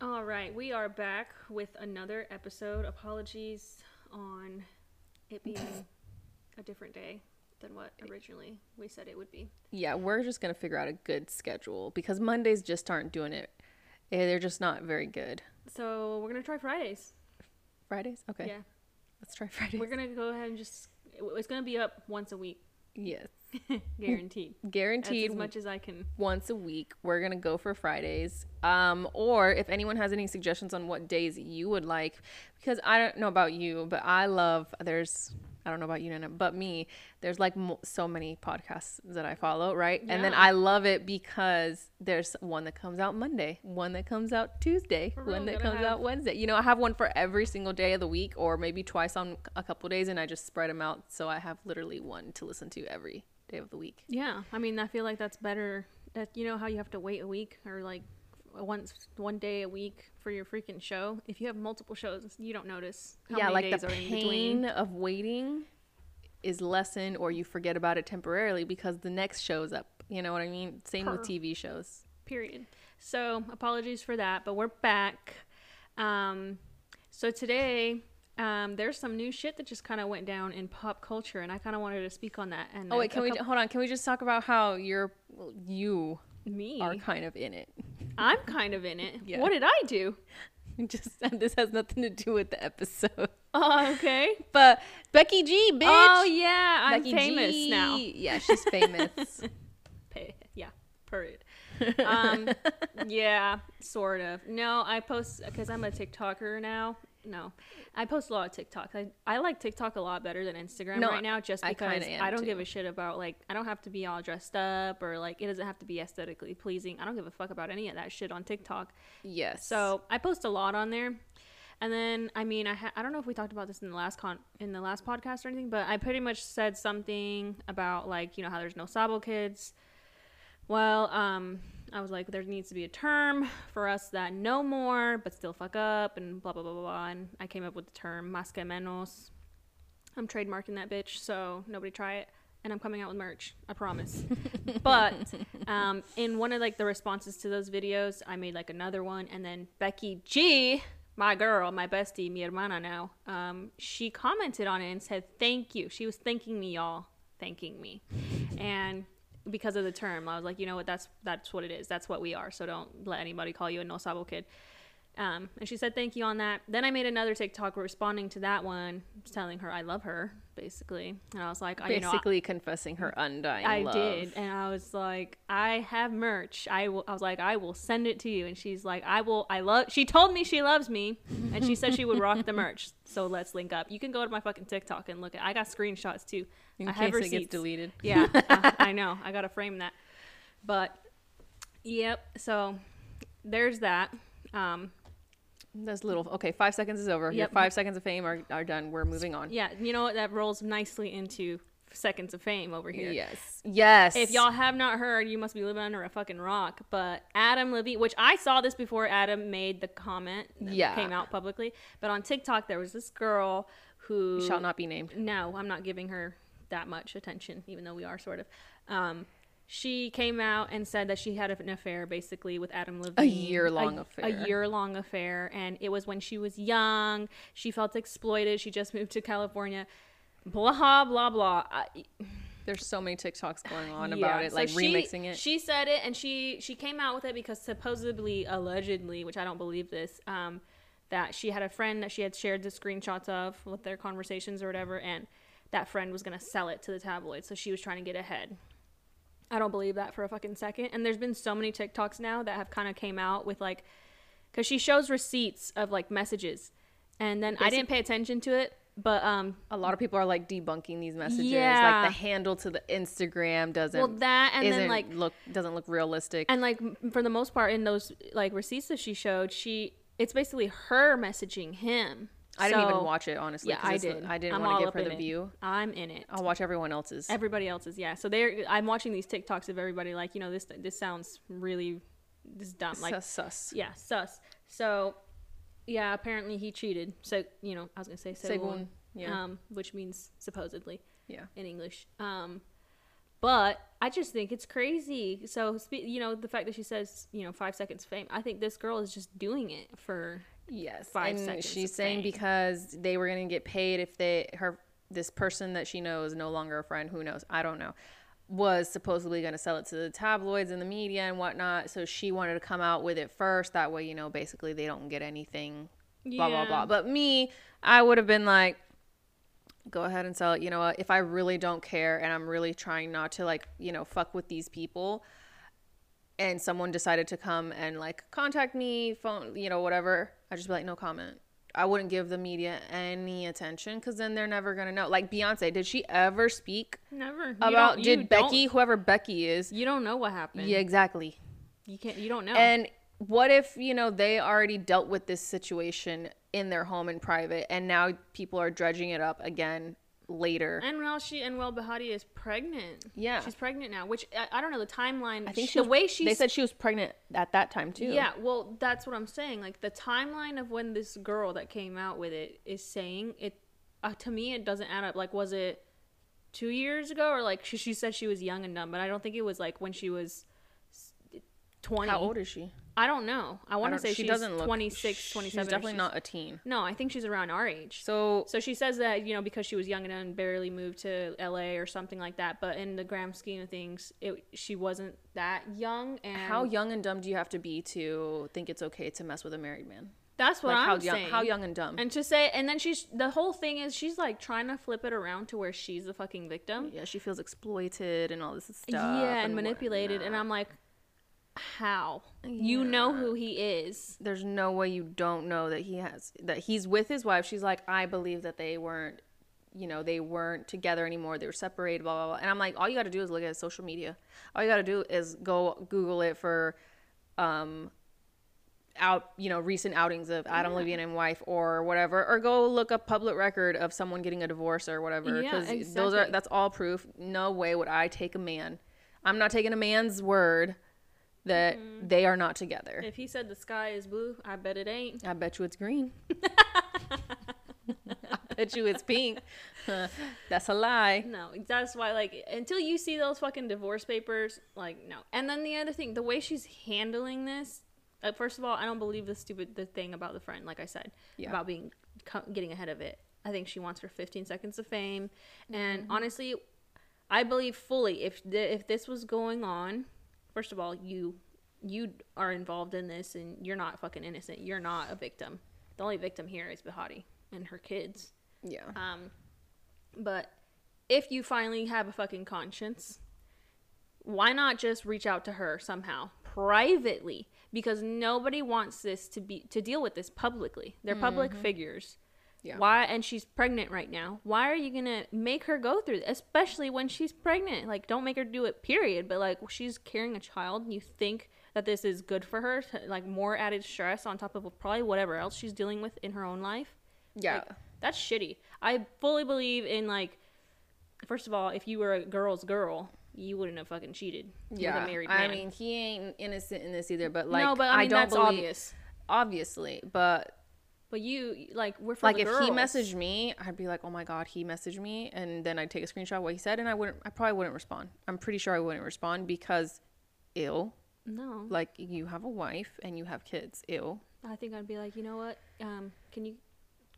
All right, we are back with another episode. Apologies on it being a different day than what originally we said it would be. Yeah, we're just gonna figure out a good schedule because Mondays just aren't doing it. Eh, They're just not very good. So we're gonna try Fridays. Fridays? Okay. Yeah, Let's try Fridays. we're gonna go ahead and just. It's gonna be up once a week, yes. guaranteed. That's Guaranteed as much as I can. once a week. We're gonna go for Fridays. Um, or if anyone has any suggestions on what days you would like, because I don't know about you, but I love there's I don't know about you, Nana, but me, there's like mo- so many podcasts that I follow, right? yeah. And then I love it because there's one that comes out Monday, one that comes out Tuesday, real, one that comes have- out Wednesday. You know, I have one for every single day of the week, or maybe twice on a couple days, and I just spread them out, so I have literally one to listen to every day of the week. Yeah, I mean, I feel like that's better. That you know how you have to wait a week or like once one day a week for your freaking show. If you have multiple shows, you don't notice how yeah, many like days the are pain of waiting is lessened, or you forget about it temporarily because the next show's up. You know what I mean? Same with TV shows. Period. So apologies for that, but we're back. Um, so today. Um, there's some new shit that just kind of went down in pop culture, and I kind of wanted to speak on that. And Oh wait, can we hold on? Can we just talk about how you're you me? are kind of in it? I'm kind of in it. Yeah. What did I do? Just this has nothing to do with the episode. Oh, okay. But Becky G, bitch. Oh yeah, I'm Becky famous G. now. Yeah, she's famous. Yeah, period. Um, yeah, sort of. No, I post because I'm a TikToker now. No, I post a lot of TikTok. I, I like TikTok a lot better than Instagram No, right now, just because kinda I don't too. give a shit about like I don't have to be all dressed up or like it doesn't have to be aesthetically pleasing. I don't give a fuck about any of that shit on TikTok. yes. So I post a lot on there. And then, I mean, I ha- I don't know if we talked about this in the last con in the last podcast or anything, but I pretty much said something about like you know how there's no sabo kids. Well, um, I was like, there needs to be a term for us that know more but still fuck up and blah blah blah blah blah. And I came up with the term más que menos. I'm trademarking that bitch, so nobody try it. And I'm coming out with merch, I promise. but um, in one of like the responses to those videos, I made like another one, and then Becky G, my girl, my bestie, mi hermana now, um, she commented on it and said thank you. She was thanking me, y'all, thanking me, and because of the term, I was like, you know what, that's that's what it is. That's what we are. So don't let anybody call you a no sabo kid. Um, and she said thank you on that. Then I made another TikTok responding to that one, telling her I love her, basically. And I was like, I, you know, I- basically confessing her undying I love. did, and I was like, I have merch. I will. I was like, I will send it to you, and she's like, I will. I love. She told me she loves me, and she said she would rock the merch. So let's link up. You can go to my fucking TikTok and look at. I got screenshots too. In I case have it gets deleted. Yeah, I, I know. I gotta frame that. But, yep. So there's that. Um, That's little. Okay, five seconds is over. Your Yep. five seconds of fame are, are done. We're moving on. yeah, you know what? That rolls nicely into seconds of fame over here. Yes. Yes. If y'all have not heard, you must be living under a fucking rock. But Adam Levine, which I saw this before Adam made the comment that Yeah. came out publicly. But on TikTok, there was this girl who shall not be named. No, I'm not giving her that much attention, even though we are sort of. Um, she came out and said that she had an affair basically with Adam Levine. A year-long a, affair. A year long affair. And it was when she was young. She felt exploited. She just moved to California. Blah, blah, blah. I, There's so many TikToks going on about yeah, it, so like she- remixing it. She said it, and she she came out with it because supposedly, allegedly, which I don't believe this, um, that she had a friend that she had shared the screenshots of with their conversations or whatever, and that friend was gonna sell it to the tabloid, so she was trying to get ahead. I don't believe that for a fucking second. And there's been so many TikToks now that have kind of came out with like, because she shows receipts of like messages, and then I didn't pay attention to it, but um, a lot of people are like debunking these messages. Yeah. Like the handle to the Instagram doesn't. well that and then like look doesn't look realistic. and like for the most part in those like receipts that she showed she it's basically her messaging him I didn't even watch it honestly. yeah i did I didn't want to give her the it. view. i'm in it I'll watch everyone else's. everybody else's yeah so they're i'm watching these tiktoks of everybody like you know this this sounds really this dumb like sus, sus. yeah sus so yeah apparently he cheated so you know i was gonna say según, yeah. um which means supposedly Yeah. in English. Um, But I just think it's crazy. So, spe- you know, the fact that she says, you know, five seconds fame, I think this girl is just doing it for. Yes, Five and seconds she's saying fame. because they were gonna get paid if they her this person that she knows no longer a friend. Who knows? I don't know. Was supposedly gonna sell it to the tabloids and the media and whatnot. So she wanted to come out with it first. That way, you know, basically they don't get anything. Blah blah Yeah. blah. But me, I would have been like, go ahead and sell it. You know what? If I really don't care and I'm really trying not to like, you know, fuck with these people, and someone decided to come and like contact me, phone, you know, whatever, I just be like, no comment. I wouldn't give the media any attention because then they're never gonna know. Like Beyonce, did she ever speak Never. You about? Did Becky, whoever Becky is? You don't know what happened. Yeah, exactly. You can't. You don't know. And what if you know they already dealt with this situation in their home in private, and now people are dredging it up again later? And well, she and well, Behati is pregnant. Yeah. she's pregnant now. Which I, I don't know the timeline. I think sh- she the was, way she they said she was pregnant at that time too. Yeah, well, that's what I'm saying. Like the timeline of when this girl that came out with it is saying it. Uh, to me, it doesn't add up. Like, was it two years ago, or like she, she said she was young and dumb? But I don't think it was like when she was twenty. How old is she? I don't know. I want to say she she's doesn't look 26, She's 27. or definitely she's- not a teen. No, I think she's around our age. So So she says that you know because she was young and and barely moved to LA or something like that. But in the grand scheme of things, it, she wasn't that young. And How young and dumb do you have to be to think it's okay to mess with a married man? That's what Like I'm how young? saying. How young and dumb? And to say, and then she's the whole thing is she's like trying to flip it around to where she's the fucking victim. yeah, she feels exploited and all this stuff. yeah, and manipulated. And. I'm like, how? You know who he is. there's no way you don't know that he has that he's with his wife. She's like, I believe that they weren't, you know, they weren't together anymore. They were separated. Blah blah blah. And I'm like, all you got to do is look at his social media. All you got to do is go Google it for, um, out you know recent outings of Adam Levine and wife or whatever, or go look up public record of someone getting a divorce or whatever. Yeah, exactly. those are that's all proof. No way would I take a man. I'm not taking a man's word that Mm-hmm. they are not together. If he said the sky is blue, I bet it ain't. I bet you it's green. I bet you it's pink. That's a lie. No, that's why like until you see those fucking divorce papers, like no. And then the other thing, the way she's handling this, uh, first of all, I don't believe the stupid the thing about the friend, like I said, Yeah. about being getting ahead of it. I think she wants her 15 seconds of fame, and Mm-hmm. honestly, I believe fully if th- if this was going on, first of all, you you are involved in this and you're not fucking innocent. You're not a victim. The only victim here is Behati and her kids. Yeah. Um, but if you finally have a fucking conscience, why not just reach out to her somehow privately? Because nobody wants this to be to deal with this publicly. They're public figures. Yeah. Why? And she's pregnant right now. Why are you gonna make her go through this? Especially when she's pregnant. Like, don't make her do it. Period. But like, she's carrying a child, and you think that this is good for her, to, like more added stress on top of probably whatever else she's dealing with in her own life. Yeah. Like, that's shitty. I fully believe in like first of all, if you were a girl's girl, you wouldn't have fucking cheated yeah. with a married I mean, he ain't innocent in this either, but like, no, but I mean don't that's believe, obvious. Obviously, but But you like we're for like if girls. he messaged me, I'd be like, oh my god, he messaged me, and then I'd take a screenshot of what he said, and I wouldn't, I probably wouldn't respond. I'm pretty sure I wouldn't respond because, ill. No, Like you have a wife and you have kids, ill. I think I'd be like, you know what? Um, can you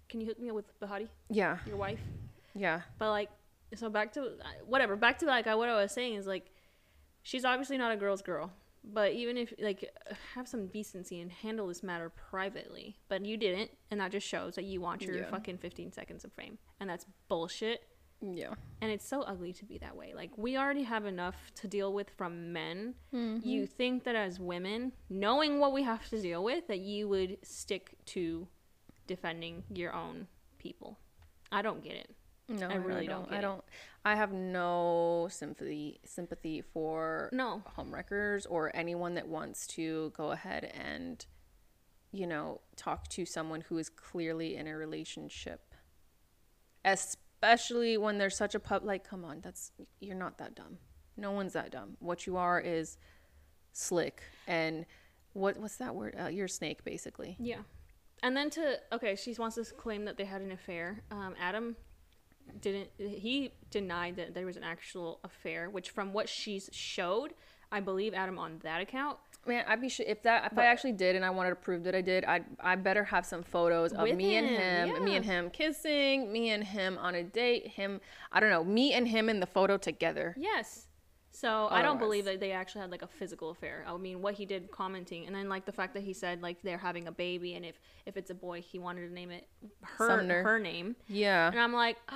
can you hook me up with Behati, Yeah. your wife? Yeah. But like, so back to whatever. Back to like what I was saying is like, she's obviously not a girl's girl. But even if like, have some decency and handle this matter privately. But you didn't, and that just shows that you want your Yeah. fucking 15 seconds of fame, and that's bullshit. Yeah. And it's so ugly to be that way. Like we already have enough to deal with from men. Mm-hmm. You think that as women, knowing what we have to deal with, that you would stick to defending your own people. I don't get it. No, I really don't don't. get I don't. I have no sympathy sympathy for No. homewreckers or anyone that wants to go ahead and, you know, talk to someone who is clearly in a relationship. Especially when there's such a pub. Like, come on, that's you're not that dumb. No one's that dumb. What you are is slick and what what's that word? Uh, you're a snake, basically. Yeah. And then to okay, she wants to claim that they had an affair. Um, Adam didn't he denied that there was an actual affair, which from what she's showed, I believe Adam on that account Man, I'd be sure if that if But- I actually did and I wanted to prove that I did, I I better have some photos of me and him, him, me and him kissing, me and him on a date, him I don't know, me and him in the photo together. Yes. So I don't believe that they actually had like a physical affair. I mean, what he did commenting, and then like the fact that he said like they're having a baby, and if if it's a boy, he wanted to name it her Sumner. her name, Yeah. and I'm like,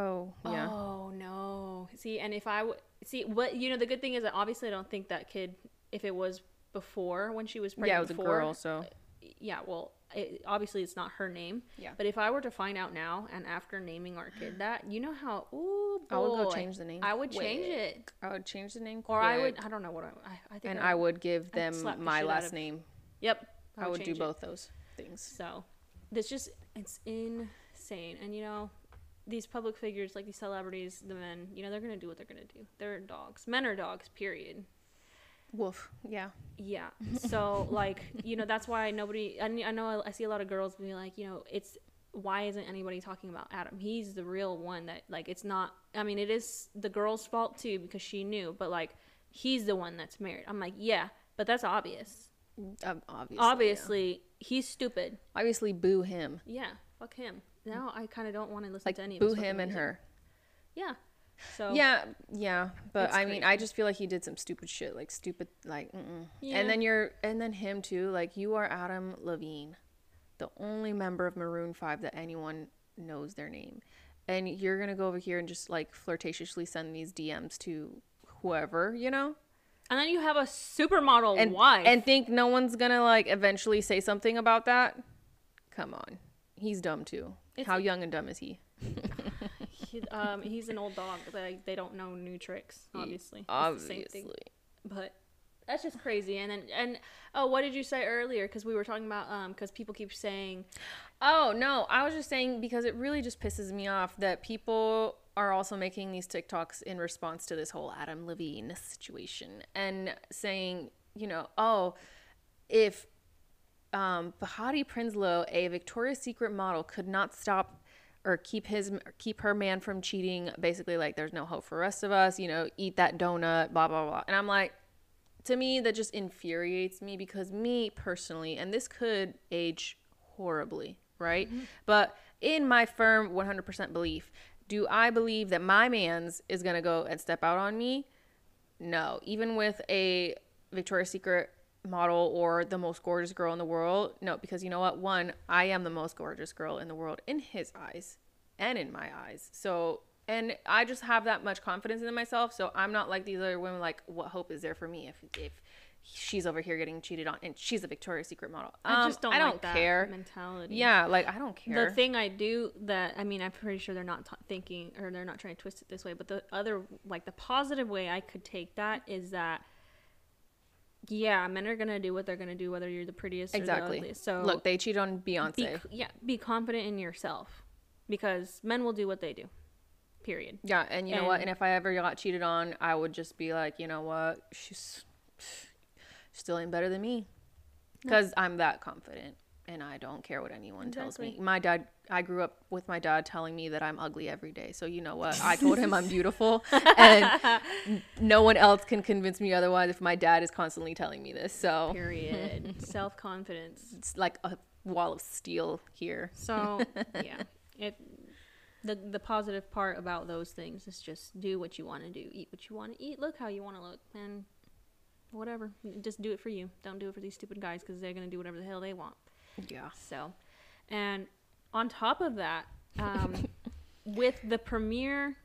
Oh, yeah. oh no. See, and if I see what you know, the good thing is that obviously I don't think that kid, if it was before when she was pregnant, yeah, it was a girl, so uh, yeah, well, it, obviously it's not her name. Yeah. But if I were to find out now and after naming our kid that, you know how, ooh, boy, I would go change the name. I would change it. I would change the name Or I would, I don't know what I, I, I think. and I would give them my last of- name. Yep. I would do it. both those things. So, this just, it's insane. And you know, these public figures, like these celebrities, the men, you know, they're to do what they're to do. They're dogs. Men are dogs, period. Woof. Yeah. Yeah. So like, you know, that's why nobody. I, I know I see a lot of girls be like, you know, it's why isn't anybody talking about Adam? He's the real one that like it's not. I mean, it is the girl's fault too because she knew, but like he's the one that's married. I'm like, yeah, but that's obvious. Um, obviously. yeah. Obviously, he's stupid. Obviously, boo him. Yeah, fuck him. Now I kind of don't want to listen Like to any of boo him and music. her. Yeah. So Yeah, yeah, but I mean, crazy. I just feel like he did some stupid shit, like stupid, like. Yeah. and then you're, and then him too, like you are Adam Levine, the only member of Maroon Five that anyone knows their name, and you're gonna go over here and just like flirtatiously send these DMs to whoever, you know, And then you have a supermodel and wife. and think no one's gonna like eventually say something about that. Come on, he's dumb too. It's- How young and dumb is he? he, um, he's an old dog. Like they don't know new tricks. Obviously, Obviously. but that's just crazy and then and oh what did you say earlier because we were talking about um because people keep saying Oh, no. I was just saying because it really just pisses me off that people are also making these TikToks in response to this whole Adam Levine situation and saying, you know, oh, if um, Behati Prinsloo, a Victoria's Secret model, could not stop or keep his keep her man from cheating, basically like there's no hope for the rest of us, you know, eat that donut, blah blah blah. And I'm like, to me that just infuriates me because me personally and this could age horribly right? Mm-hmm. But in my firm 100% belief do i believe that my man's is going to go and step out on me? No. Even with a victoria's secret model or the most gorgeous girl in the world. No because you know what? One i am the most gorgeous girl in the world in his eyes and in my eyes. So and i just have that much confidence in myself. So i'm not like these other women like what hope is there for me if if she's over here getting cheated on and she's a victoria's secret model? I Um, just don't i don't like care. mentality. Yeah like i don't care. the thing i do that i mean i'm pretty sure they're not t- thinking or they're not trying to twist it this way but the other like the positive way i could take that is that yeah men are gonna do what they're gonna do whether you're the prettiest or the exactly. ugliest. So look they cheat on be, beyonce. yeah be confident in yourself because men will do what they do period. Yeah, and you know what? And- And if I ever got cheated on, I would just be like, you know what? She's still ain't better than me, because I'm that confident, and I don't care what anyone tells me. My dad, I grew up with my dad telling me that I'm ugly every day. So you know what? I told him I'm beautiful, and no one else can convince me otherwise. If my dad is constantly telling me this, so period self-confidence it's like a wall of steel here. So yeah, it the the positive part about those things is just do what you want to do, eat what you want to eat, look how you want to look, and whatever. Just do it for you. Don't do it for these stupid guys because they're gonna do whatever the hell they want. Yeah. So, and on top of that, um, with the premiere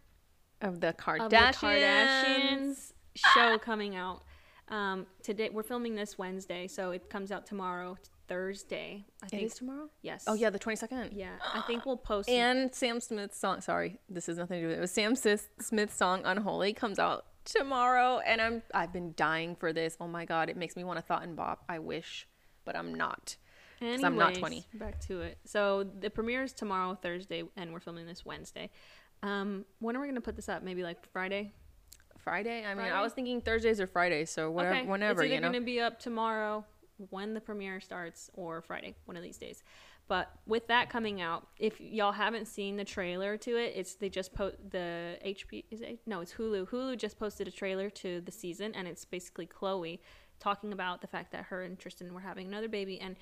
Of the of Kardashians. the Kardashians show coming out. Um, today we're filming this Wednesday, so it comes out tomorrow, Thursday. I think. is tomorrow. Yes. Oh yeah, the 22nd. Yeah, I think we'll post. And Sam Smith's song. Sorry, this has nothing to do with it. it was Sam Smith's song "Unholy" comes out tomorrow, and I'm I've been dying for this. Oh my god, it makes me want to thought and bop. I wish, but I'm not. 'Cause I'm not 20. Back to it. So the premiere is tomorrow, Thursday, and we're filming this Wednesday. Um, when are we gonna put this up? Maybe like Friday. Friday. I mean, Friday? I was thinking Thursdays or Fridays, so whatever, okay. whenever it's you know. gonna be up tomorrow when the premiere starts or Friday, one of these days. But with that coming out, if y'all haven't seen the trailer to it, it's they just post the HP is it no, it's Hulu. Hulu just posted a trailer to the season, and it's basically Khloé talking about the fact that her and Tristan were having another baby, and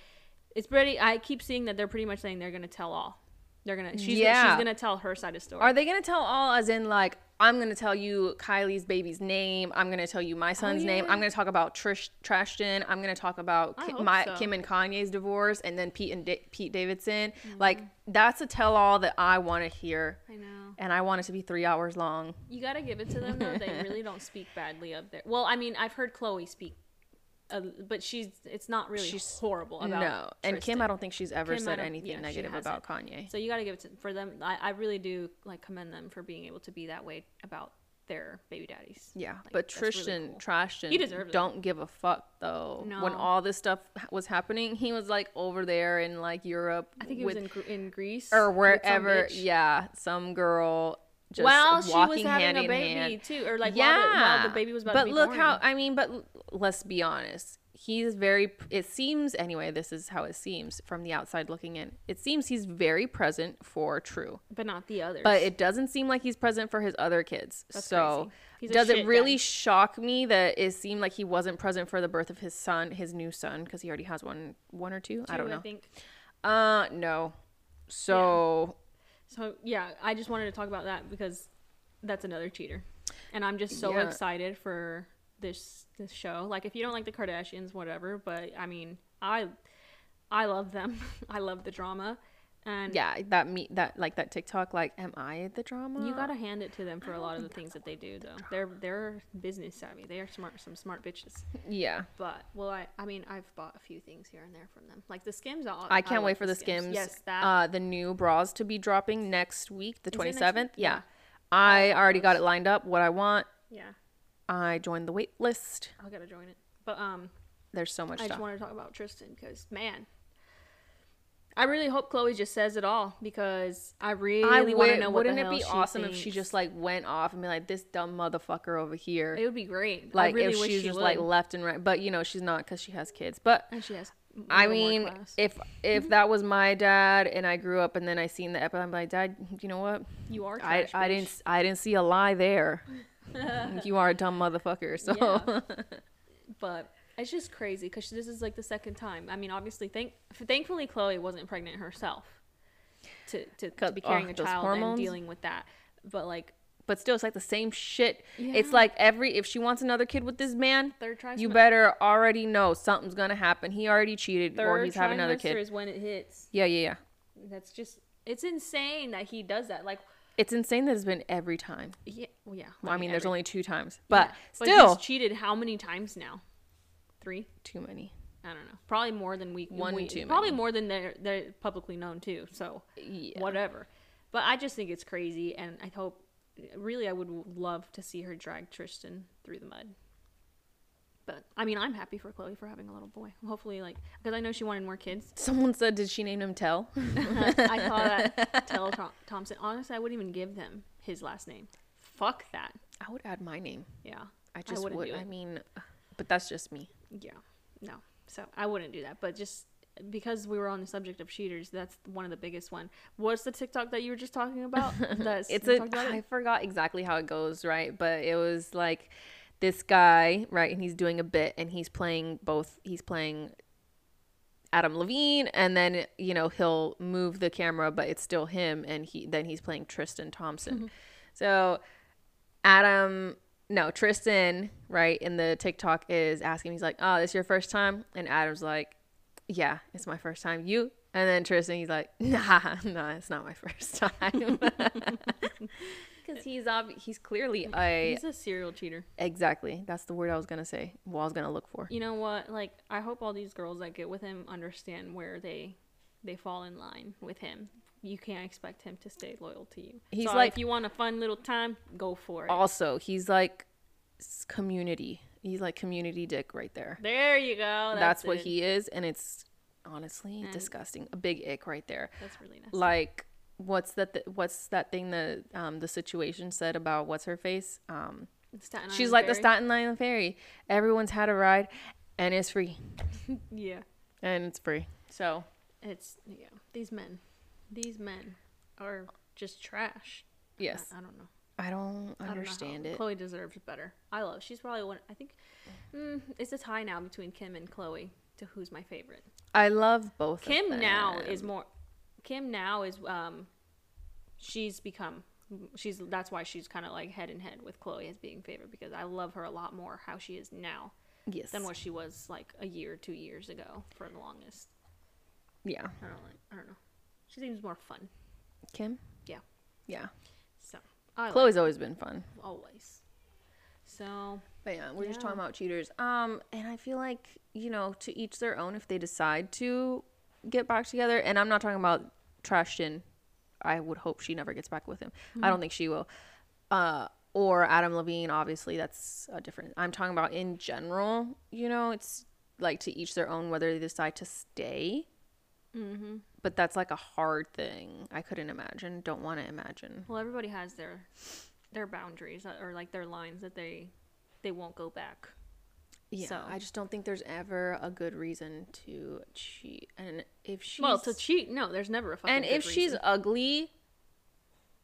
it's pretty. I keep seeing that they're pretty much saying they're gonna tell all. They're gonna she's Yeah. she's gonna tell her side of the story. Are they gonna tell all as in like I'm gonna tell you Kylie's baby's name, I'm gonna tell you my son's name, Oh, yeah. I'm gonna talk about Trish Trashton, I'm gonna talk about I Ki- hope my so. Kim and Kanye's divorce, and then Pete and Da- Pete Davidson. Mm-hmm. Like that's a tell all that I want to hear, I know. and I want it to be three hours long. You gotta give it to them though. They really don't speak badly of their. Well, I mean, I've heard Khloé speak, uh, but she's it's not really She's- horrible about. no, and Kim, I don't think she's ever Kim, said anything yeah, negative about Kanye. So you gotta give it to for them. I, I really do like commend them for being able to be that way about their baby daddies. Yeah, Like, but that's really Tristan cool. Trashton He deserves it. don't give a fuck though. No. When all this stuff was happening, he was like over there in like Europe. I think he with, was in in Greece or with some wherever. Yeah, some girl just While she was having hand a in baby hand. too, or like yeah, while, the, while the baby was about but to be born. But look born. how I mean, but let's be honest. He's very. It seems anyway. This is how it seems from the outside looking in. It seems he's very present for True, but not the others. but it doesn't seem like he's present for his other kids. That's so. Does it really dad. shock me that it seemed like he wasn't present for the birth of his son, his new son, because he already has one, one or two? I don't know. I think. Uh, no. So So yeah, I just wanted to talk about that because that's another cheater, and I'm just so Yeah. excited for this this show. Like, if you don't like the Kardashians, whatever, but I mean, I I love them. I love the drama, and yeah, that me that like that TikTok like, am I the drama? you gotta hand it to them for a lot of the things that they do. Though they're they're business savvy. They are smart, some smart bitches. yeah. But well, I I mean, I've bought a few things here and there from them, like the Skims. I, I can't love wait for the skims. Yes, that. uh, the new bras to be dropping next week, the Is it twenty next seventh. week? Yeah. Yeah. I already got it lined up. What I want. yeah, I joined the wait list. I gotta join it. But um, There's so much I stuff. just want to talk about Tristan because man, I really hope Khloé just says it all because I really want to know what wouldn't it be awesome if she just like went off and be like this dumb motherfucker over here, It would be great. like I really if wish she's she just would. like left and right. But you know she's not because she has kids. But and she has. I mean, class. if if mm-hmm. that was my dad and I grew up and then I seen the episode, I'm like, Dad, you know what? you are. I, Trash, I didn't I didn't see a lie there. you are a dumb motherfucker. So Yeah. but it's just crazy because this is like the second time. I mean, obviously, thank thankfully Khloé wasn't pregnant herself to to, to be carrying a child hormones? and dealing with that. But like but still it's like the same shit. It's like every if she wants another kid with this man, third trimester, you better already know something's gonna happen. He already cheated or he's having another kid. is when it hits. Yeah, yeah, yeah. That's just it's insane that he does that. Like It's insane that it's been every time. yeah, well, yeah. Well, I mean, there's only two times, but yeah. still he's cheated how many times now? Three. too many. I don't know. Probably more than we One we, too Probably many. more than they're they're publicly known too. So Yeah. whatever. But I just think it's crazy, and I hope, really, I would love to see her drag Tristan through the mud. But I mean, I'm happy for Khloé for having a little boy. Hopefully, like, because I know she wanted more kids. Someone said, did she name him Tell? I saw that Tell Thompson. Honestly, I wouldn't even give them his last name. Fuck that. I would add my name. Yeah. I just wouldn't would. I mean, but that's just me. Yeah. No. So I wouldn't do that. But just because we were on the subject of cheaters, that's one of the biggest one. What's the TikTok that you were just talking about? That's it's a about it? I forgot exactly how it goes, right? But it was like this guy, right? And he's doing a bit and he's playing both he's playing Adam Levine and then, you know, he'll move the camera but it's still him and he then he's playing Tristan Thompson. Mm-hmm. So Adam no, Tristan, right, in the TikTok is asking, he's like, Oh, this your first time? And Adam's like, Yeah, it's my first time. You? And then Tristan, he's like, Nah, nah, it's not my first time. Because he's ob- he's clearly a He's a serial cheater. exactly. That's the word I was gonna say. Well, I was gonna look for. You know what? Like, I hope all these girls that get with him understand where they they fall in line with him. You can't expect him to stay loyal to you. He's So like- if you want a fun little time, go for it. Also, he's like community. He's like community dick right there. there you go. That's, That's, what it. he is, and it's honestly And- disgusting. A big ick right there. That's really nice. Like, what's that? Th- what's that thing that um the situation said about what's her face? Um, Staten she's like the Staten Island ferry. Everyone's had a ride. and it's free, Yeah. and it's free. So It's yeah. These men, these men are just trash. yes, I, I don't know. I don't I don't understand it. Khloé deserves better. I love. She's probably one. I think mm, it's a tie now between Kim and Khloé to who's my favorite. I love both. of Kim now is more. Kim now is um, she's become. She's that's why she's kind of like head and head with Khloé as being favorite because I love her a lot more how she is now yes, than what she was like a year, two years ago for the longest. yeah, I don't like. I don't know. She seems more fun. Kim. Yeah. Yeah, So I like Khloé's always been fun. always. So But yeah, we're just talking about cheaters. Um, and I feel like you know, to each their own. If they decide to get back together, and I'm not talking about Trashton. I would hope she never gets back with him. I don't think she will. Uh, or Adam Levine. Obviously, that's a different. I'm talking about in general. You know, it's like to each their own whether they decide to stay. Mm-hmm. But that's like a hard thing. I couldn't imagine. Don't want to imagine. well, everybody has their their boundaries uh, or like their lines that they they won't go back. Yeah, So- I just don't think there's ever a good reason to cheat. And if she well, to cheat, no, there's never a fucking. and if she's ugly,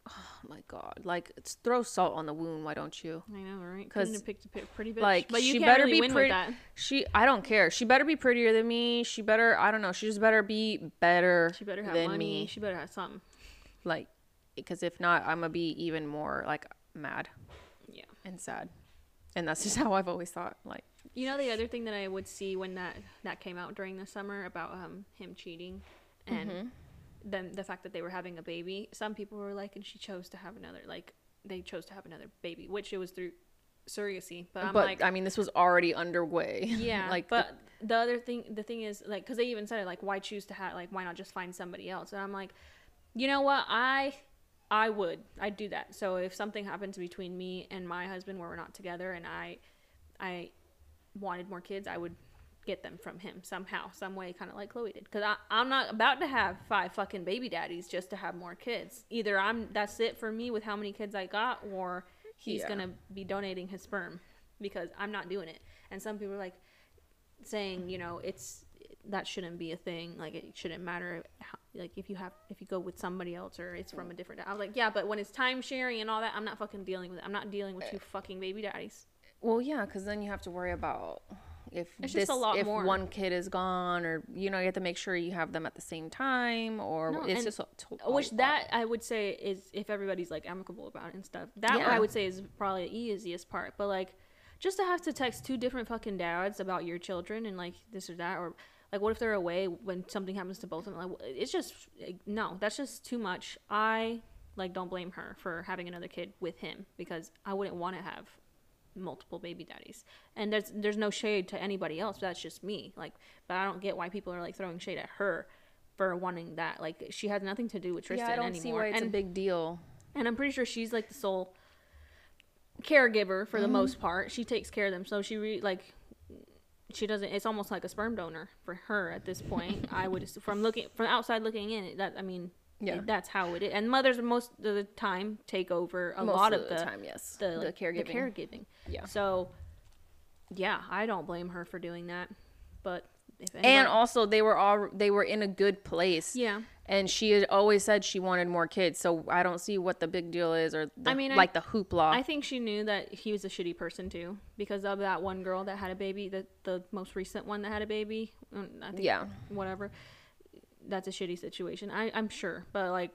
oh my god, like it's, throw salt on the wound. Why don't you? I know, right? Because picked a pretty bitch. Like but you she better really be pretty. She, I don't care. She better be prettier than me. She better, I don't know. She just better be better. She better have than money. me. She better have something. Like, because if not, I'm gonna be even more like mad Yeah. and sad. And that's just how I've always thought. Like, You know the other thing that I would see when that that came out during the summer about um him cheating and Mm-hmm. Then the fact that they were having a baby. Some people were like, and she chose to have another like they chose to have another baby, which it was through surrogacy. But I'm but like, I mean, this was already underway. yeah, like, but the, other thing, the thing is like, because they even said it, like, why choose to have like, why not just find somebody else? And I'm like, you know what, I. I would. I'd do that. So if something happens between me and my husband where we're not together and I I wanted more kids, I would get them from him somehow, some way, kind of like Khloé did. Because I'm not about to have five fucking baby daddies just to have more kids. Either I'm that's it for me with how many kids I got, or he's Yeah. gonna be donating his sperm because I'm not doing it. And some people are like saying, you know, it's that shouldn't be a thing. Like it shouldn't matter. How, like if you have if you go with somebody else or it's from a mm. different. I was like, yeah, but when it's time sharing and all that, I'm not fucking dealing with it. I'm not dealing with eh. two fucking baby daddies. Well, yeah, because then you have to worry about if It's this, just a lot if more. one kid is gone, or you know, you have to make sure you have them at the same time, or No, it's just a, to- a Which lot. that I would say is if everybody's like amicable about it and stuff. That Yeah. I would say is probably the easiest part. But like, just to have to text two different fucking dads about your children and like this or that, or like what if they're away when something happens to both of them? Like, it's just eh, no, that's just too much. I like don't blame her for having another kid with him because I wouldn't want to have multiple baby daddies. And there's there's no shade to anybody else. That's just me. Like, but I don't get why people are like throwing shade at her for wanting that. Like, she has nothing to do with Tristan yeah, I don't anymore. see why it's and a big deal. and I'm pretty sure she's like the sole caregiver for the Mm-hmm. most part. She takes care of them, so she re- like she doesn't. It's almost like a sperm donor for her at this point. I would from looking from outside looking in. That I mean, Yeah. that's how it is. And mothers most of the time take over a Most lot of of the the time, yes. the, The like, caregiving. caregiving. Yeah. So yeah, I don't blame her for doing that. But anybody, And also, they were all they were in a good place. yeah. And she had always said she wanted more kids, so I don't see what the big deal is, or the, I mean, I- like the hoopla. I think she knew that he was a shitty person too, because of that one girl that had a baby, the the most recent one that had a baby. mm, I think yeah, whatever. That's a shitty situation. I I'm sure, but like,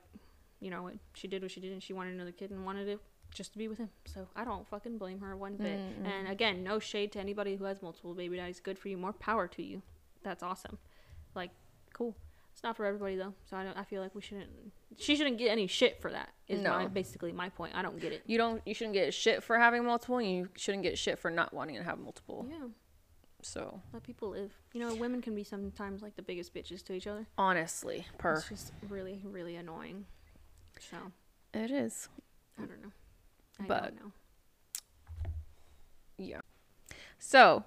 you know, she did what she did, and she wanted another kid and wanted it just to be with him. So I don't fucking blame her one bit. And again, no shade to anybody who has multiple baby daddies. Good for you. More power to you. That's awesome. Like, cool. It's not for everybody though, so I don't. I feel like we shouldn't. She shouldn't get any shit for that. Is No. my, basically my point. I don't get it. you don't you shouldn't get shit for having multiple. And you shouldn't get shit for not wanting to have multiple. Yeah. So Let people live. You know, women can be sometimes like the biggest bitches to each other. honestly, per It's just really, really annoying. So it is. I don't know. I But- don't know. Yeah. So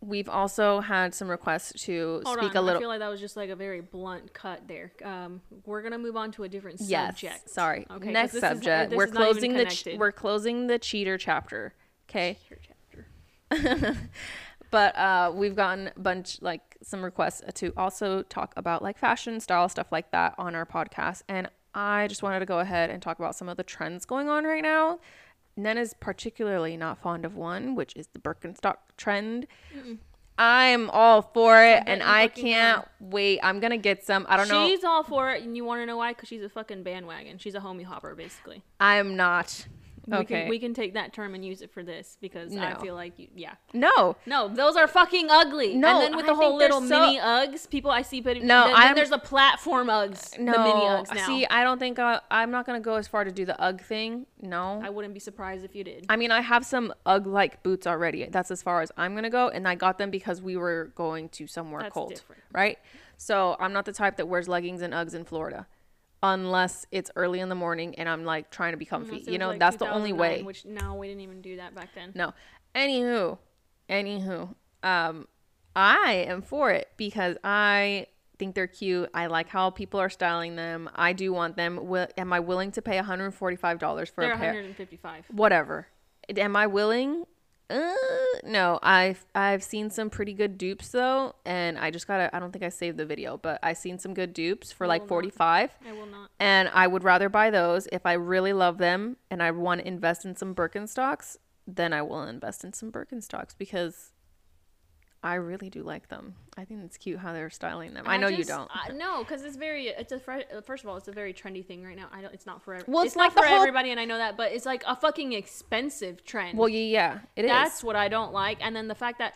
we've also had some requests to Hold speak on. a little. I feel like that was just like a very blunt cut there. Um, we're gonna move on to a different yes. subject. Sorry. Okay. Next is- subject. we're is even closing the ch- we're closing the cheater chapter. Okay. Your chapter. but uh, we've gotten a bunch like some requests to also talk about like fashion, style, stuff like that on our podcast, and I just wanted to go ahead and talk about some of the trends going on right now. Nen is particularly not fond of one, which is the Birkenstock trend. I'm all for it, and I can't wait. I'm gonna get some. I don't know. She's all for it, and you want to know why? Because she's a fucking bandwagon. She's a homie hopper, basically. I am not. We Okay. can, we can take that term and use it for this because I feel like you, yeah. no. No, those are fucking ugly. No, and then with I the whole little so- mini Uggs, people I see putting. No, then, then there's the platform Uggs. No, the mini Uggs now. see, I don't think I, I'm not gonna go as far to do the UGG thing. No, I wouldn't be surprised if you did. I mean, I have some UGG like boots already. That's as far as I'm gonna go, and I got them because we were going to somewhere That's cold, different. right? So I'm not the type that wears leggings and UGGs in Florida, unless it's early in the morning and I'm like trying to be comfy. Unless You know, like, that's the only way. Which no, we didn't even do that back then. No. Anywho, anywho, um, I am for it because I think they're cute. I like how people are styling them. I do want them. Will, am I willing to pay $145 for They're a pair? 155. whatever. Am I willing? Uh, no, I've I've seen some pretty good dupes though, and I just gotta. I don't think I saved the video, but I seen some good dupes for will like forty five, I will not. and I would rather buy those if I really love them and I want to invest in some Birkenstocks. Then I will invest in some Birkenstocks because I really do like them. I think it's cute how they're styling them. I know you don't. I, no, because it's very. It's a fre- first of all, it's a very trendy thing right now. I don't. It's not for every, Well, it's, it's not for whole- everybody, and I know that. But it's like a fucking expensive trend. well, yeah, yeah, it is. That's what I don't like. And then the fact that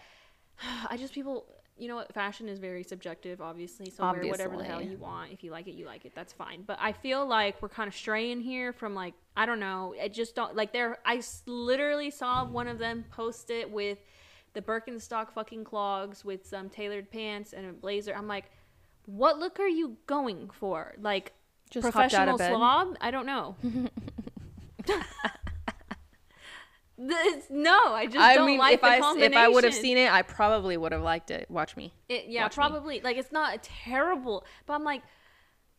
I just people, you know what, fashion is very subjective, obviously. So wear whatever the hell you want. If you like it, you like it. That's fine. But I feel like we're kind of straying here from like I don't know. I just don't like There, I literally saw one of them post it with the Birkenstock fucking clogs with some tailored pants and a blazer. I'm like, what look are you going for? Like Just professional of slob? I don't know. This- no, I just I don't mean, like if the I if I would have seen it, I probably would have liked it. Watch me. It, yeah, Watch me. probably. Like it's not a terrible, but I'm like,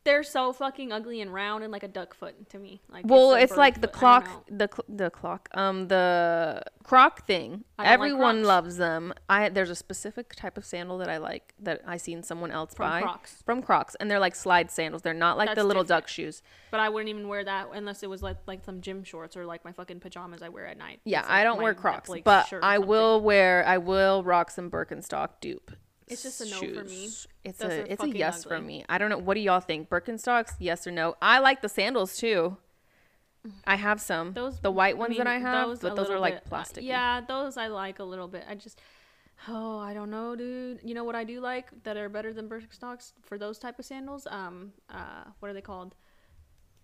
they're so fucking ugly and round and like a duck foot to me. Like Well, a it's like the foot. Don't clock, the cl- the clock, um, the croc thing. Don't like Everyone loves them. I there's a specific type of sandal that I like that I seen someone else From buy Crocs. from Crocs, and they're like slide sandals. They're not like the little different. duck shoes. But I wouldn't even wear that unless it was like like some gym shorts or like my fucking pajamas I wear at night. Yeah, It's I don't wear Crocs, but I will wear. I will rock some Birkenstock dupe. It's just a no for me. It's Those a it's a yes for me. I don't know. What do y'all think? Birkenstocks, yes or no? I like the sandals too. I have some. Those the white I ones mean, that I have, those but those are like bit- uh, plastic. Yeah, those I like a little bit. I just oh, I don't know, dude. You know what I do like that are better than Birkenstocks for those type of sandals? Um, uh, what are they called?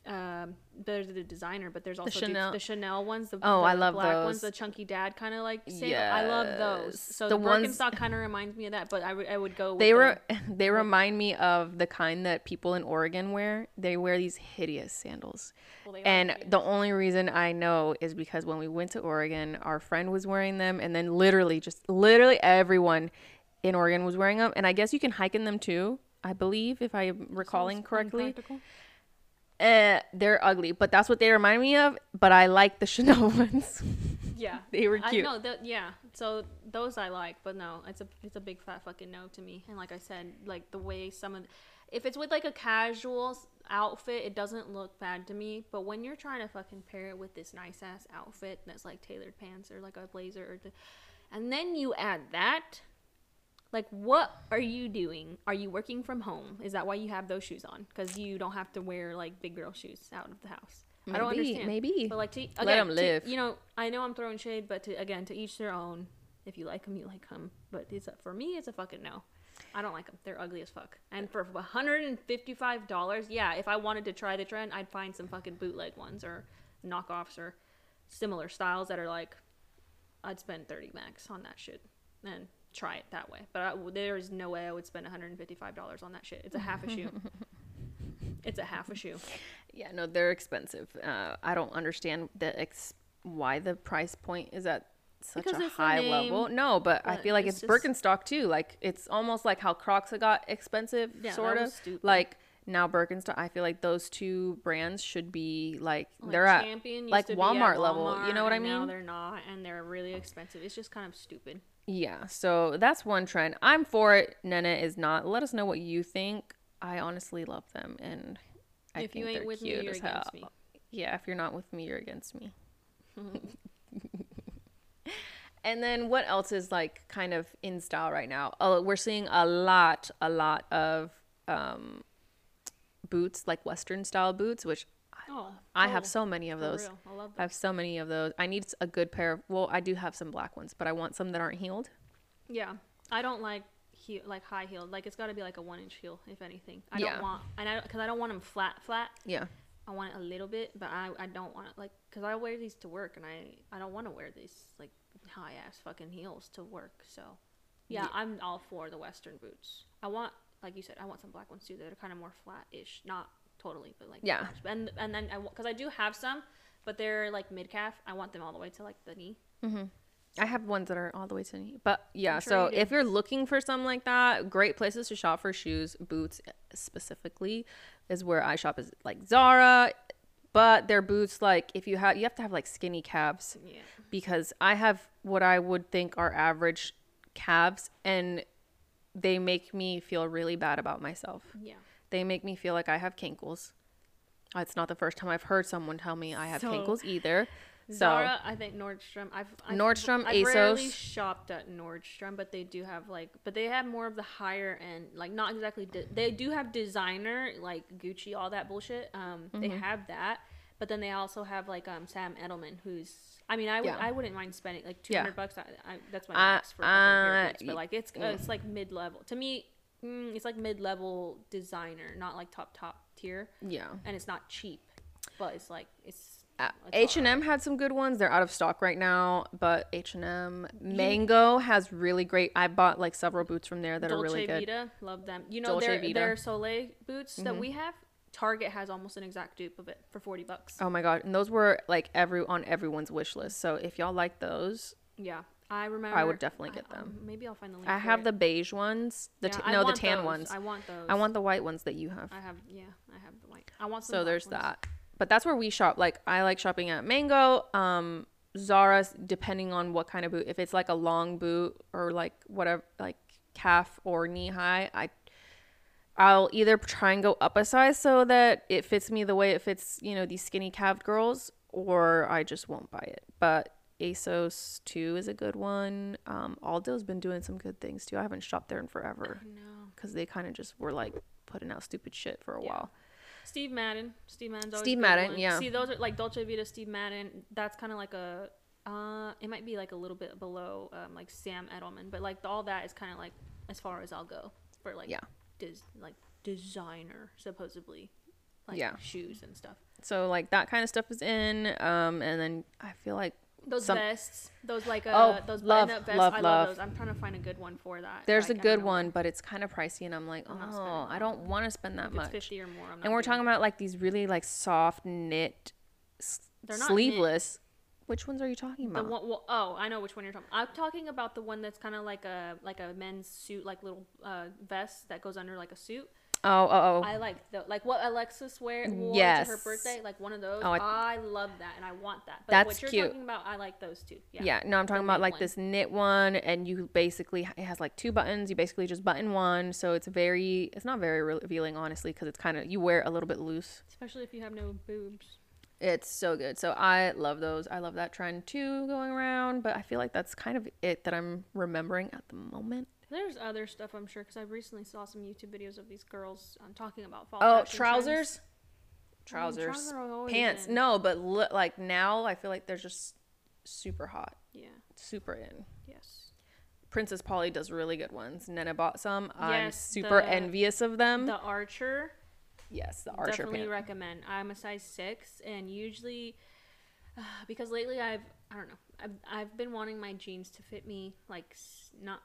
Um, there's the designer, but there's also the Chanel- the Chanel ones. The, Oh, the I love black ones, those. the chunky dad kind of like sandal. I love those. So The the, ones- Birkenstock kind of reminds me of that, but I would I would go. With They the, were they remind me of the kind that people in Oregon wear. They wear these hideous sandals. well, And hideous. the only reason I know is because when we went to Oregon, our friend was wearing them and then literally just literally everyone in Oregon was wearing them and I guess you can hike in them too. I believe if I'm recalling correctly. Uh, they're ugly, but that's what they remind me of, but I like the Chanel ones. Yeah, They were I cute. know that. Yeah, so those I like, but no, it's a it's a big fat fucking no to me. And like I said, like the way some of, if it's with like a casual outfit, it doesn't look bad to me. But when you're trying to fucking pair it with this nice ass outfit that's like tailored pants or like a blazer, or the, and then you add that, like what are you doing? Are you working from home? Is that why you have those shoes on? Because you don't have to wear like big girl shoes out of the house. I don't Maybe, understand. maybe. But like to Let again, 'em to- you know, I know I'm throwing shade, but to again, to each their own. If you like them, you like them. But it's for me, it's a fucking no. I don't like them. They're ugly as fuck. And for 155 dollars, yeah, if I wanted to try the trend, I'd find some fucking bootleg ones or knockoffs or similar styles that are like, I'd spend 30 max on that shit and try it that way. But I, there is no way I would spend 155 dollars on that shit. It's a half a shoe. It's a half a shoe. Yeah, no, they're expensive. Uh, I don't understand the ex- why the price point is at such Because a high level. No, but, I feel like it's it's, just- Birkenstock too. Like it's almost like how Crocs got expensive, Yeah, sort of. Like now Birkenstock. I feel like those two brands should be like, Like they're at like be at Walmart level. You know what I mean? they're not, and they're really expensive. It's just kind of stupid. Yeah, so that's one trend. I'm for it. Nana is not. Let us know what you think. I honestly love them, and I if you think ain't they're with me, you're against me. Yeah, if you're not with me, you're against me. and then what else is like kind of in style right now? Oh, we're seeing a lot, a lot of um, boots, like Western style boots, which Oh, I have oh, so many of those. I love I have so many of those. I need a good pair of. Well, I do have some black ones, but I want some that aren't heeled. Yeah, I don't like heel, like high heeled. Like it's got to be like a one inch heel, if anything. I Yeah. don't want, and I because I don't want them flat, flat. Yeah. I want it a little bit, but I, I don't want it like because I wear these to work, and I I don't want to wear these like high ass fucking heels to work. So yeah, Yeah. I'm all for the Western boots. I want like you said, I want some black ones too that are kind of more flat ish, not totally, but like Yeah. And and then I because I do have some, but they're like mid calf. I want them all the way to like the knee. Mm-hmm. I have ones that are all the way to the knee. But yeah, sure so you if you're looking for something like that, great places to shop for shoes, boots eh, specifically, is where I shop is like Zara. But their boots, like if you have, you have to have like skinny calves Yeah. because I have what I would think are average calves, and they make me feel really bad about myself. Yeah. They make me feel like I have kinkles. It's not the first time I've heard someone tell me I have So- kinkles either. So Zara, I think Nordstrom. I've, I've Nordstrom, I've rarely shopped at Nordstrom, but they do have like, but they have more of the higher end, like not exactly. De- they do have designer like Gucci, all that bullshit. Um, they Mm-hmm. have that, but then they also have like um Sam Edelman, who's. I mean, I would Yeah. I wouldn't mind spending like two hundred Yeah. bucks. I, I, that's my Uh, for fucking pair of uh, boots, but like it's uh, it's like mid level to me. Mm, it's like mid level designer, not like top top tier, yeah. and it's not cheap, but it's like it's. Uh, H and M had some good ones. They're out of stock right now, but H and M Mango has really great. I bought like several boots from there that Dolce are really good. Vita, love them. You know Dolce their Vita. their Soleil boots Mm-hmm. that we have. Target has almost an exact dupe of it for forty bucks. Oh my god! And those were like every on everyone's wish list. So if y'all like those, Yeah, I remember. I would definitely get I- them. um, maybe I'll find the link. I have it. the beige ones. The Yeah, t- I no, the tan those. ones. I want those. I want the white ones that you have. I have yeah. I have the white. I want some So there's ones. that. But that's where we shop. Like I like shopping at Mango, um, Zara, depending on what kind of boot. If it's like a long boot or like whatever, like calf or knee high, I I'll either try and go up a size so that it fits me the way it fits, you know, these skinny calved girls, or I just won't buy it. But ASOS too is a good one. Um, Aldo's been doing some good things too. I haven't shopped there in forever because they kind of just were like putting out stupid shit for a Yeah. while. Steve Madden. Steve Madden's Steve Madden, one. yeah. See, those are like Dolce Vita, Steve Madden. That's kind of like a. Uh, it might be like a little bit below um, like Sam Edelman, but like all that is kind of like as far as I'll go for like Yeah. des- like designer supposedly like Yeah. shoes and stuff. So like that kind of stuff is in. Um, and then I feel like Those Some- vests, those like uh, Oh, those love, button-up vests. love, I love, love. those. I'm trying to find a good one for that. there's like, a good one, but it's kind of pricey, and I'm like, I'm oh, I don't want to spend that much. fifty or more, I'm not And we're talking about like these really like soft knit, s- They're not knit. sleeveless. Which ones are you talking The about? one, well, oh, I know which one you're talking. I'm talking about the one that's kind of like a like a men's suit, like little uh, vest that goes under like a suit. Oh, oh, oh. I like the like what Alexis wear wore to her birthday, like one of those. Oh, I- I, love that, and I want that. But That's what you're cute. talking about, I like those too. Yeah. yeah. no, I'm talking the about like one. this knit one, and you basically it has like two buttons. You basically just button one, so it's very, it's not very revealing, honestly, because it's kind of you wear it a little bit loose. Especially if you have no boobs. It's so good. So I love those. I love that trend too going around, but I feel like that's kind of it that I'm remembering at the moment. There's other stuff I'm sure because I recently saw some YouTube videos of these girls um, talking about fall. Oh, trousers? Trousers. trousers are always Pants. in. No, but li- like now I feel like they're just super hot. Yeah. Super in. Yes. Princess Polly does really good ones. Nena bought some. I'm super the- envious of them. The Archer. yes, the Archer definitely pant. recommend. I'm a size six, and usually, uh, because lately I've I don't know I've I've been wanting my jeans to fit me like not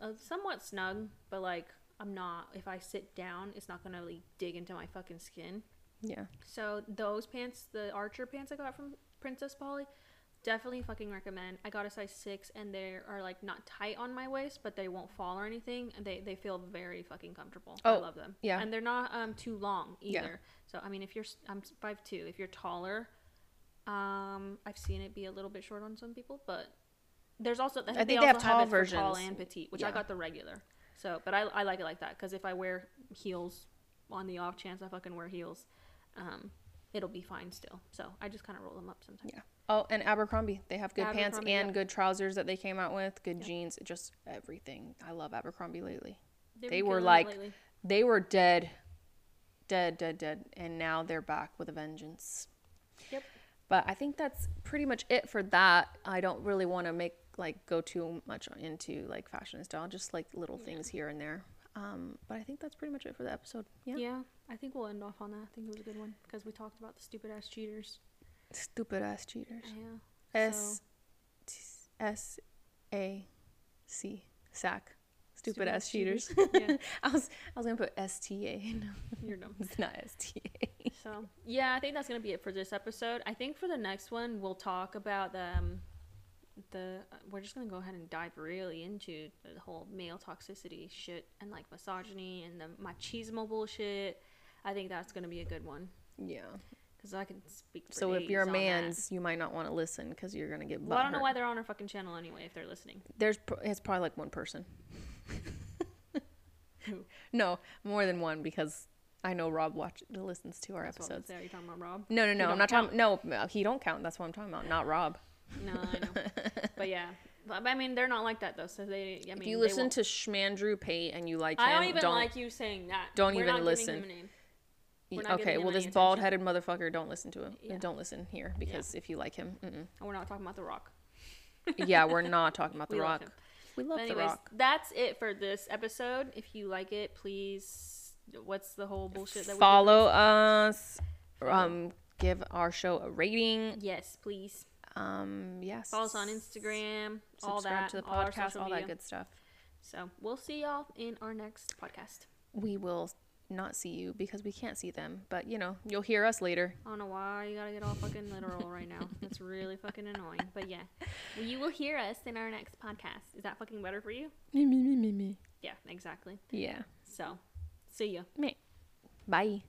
uh, somewhat snug, but like I'm not. If I sit down, it's not gonna like dig into my fucking skin. yeah. So those pants, the Archer pants I got from Princess Polly, definitely fucking recommend. I got a size six, and they are like not tight on my waist, but they won't fall or anything, and they they feel very fucking comfortable. Oh, I love them. yeah. and they're not um too long either. Yeah. So I mean, if you're I'm five two, if you're taller, um, I've seen it be a little bit short on some people, but There's also I think, I think they, they have tall it for tall versions. and petite, which I got the regular. So, but I, I like it like that because if I wear heels on the off chance I fucking wear heels, um, it'll be fine still. So I just kind of roll them up sometimes. Yeah. Oh, and Abercrombie. They have good pants and yep. good trousers that they came out with, good Yep. jeans, just everything. I love Abercrombie lately. They've They were like- lately. They were dead, dead, dead, dead, and now they're back with a vengeance. Yep. But I think that's pretty much it for that. I don't really want to make like go too much into like fashion and style, just like little things here and there. Um, but I think that's pretty much it for the episode. Yeah. Yeah, I think we'll end off on that. I think it was a good one because we talked about the stupid ass cheaters. Stupid ass cheaters. Yeah. S S A C sack. Stupid ass cheaters. yeah, I was I was gonna put S T A. No, you're dumb. it's not S T A. So yeah, I think that's gonna be it for this episode. I think for the next one we'll talk about the um, the uh, we're just gonna go ahead and dive really into the whole male toxicity shit and like misogyny and the machismo bullshit. I think that's gonna be a good one Yeah. because I can speak. So if you're a on that. man's, you might not want to listen because you're gonna get. well, I don't know why they're on our fucking channel anyway if they're listening. There's pr- it's probably like one person. No, more than one because I know Rob watch listens to our That's what I'm episodes. saying. Are you talking about Rob? No, no, no. I'm not talking. No, no, he don't count. That's what I'm talking about. Not Rob. No, I know. but yeah, but, I mean they're not like that though. So they, I mean, if you listen to Schmandrew Pate and you like him, I don't even like you saying that. don't We're even listen. him a name. We're not Okay, well, this bald headed motherfucker, don't listen to him. Yeah. Don't listen here because if you like him, mm-mm. And we're not talking about The Rock. yeah, we're not talking about The We Rock. him. We love But The Rock. that's it for this episode. If you like it, please. What's the whole bullshit that we Follow us. Um, give our show a rating. Yes, please. Um, yes. Follow us on Instagram. all Subscribe that. to the all podcast, social all that good stuff. So we'll see y'all in our next podcast. We will not see you because we can't see them, but you know, you'll hear us later. I don't know why you gotta get all fucking literal right now. That's really fucking annoying. But yeah, well, you will hear us in our next podcast. Is that fucking better for you? Me, me, me, me, me. Yeah, exactly. Yeah. So, see ya. Me. Bye.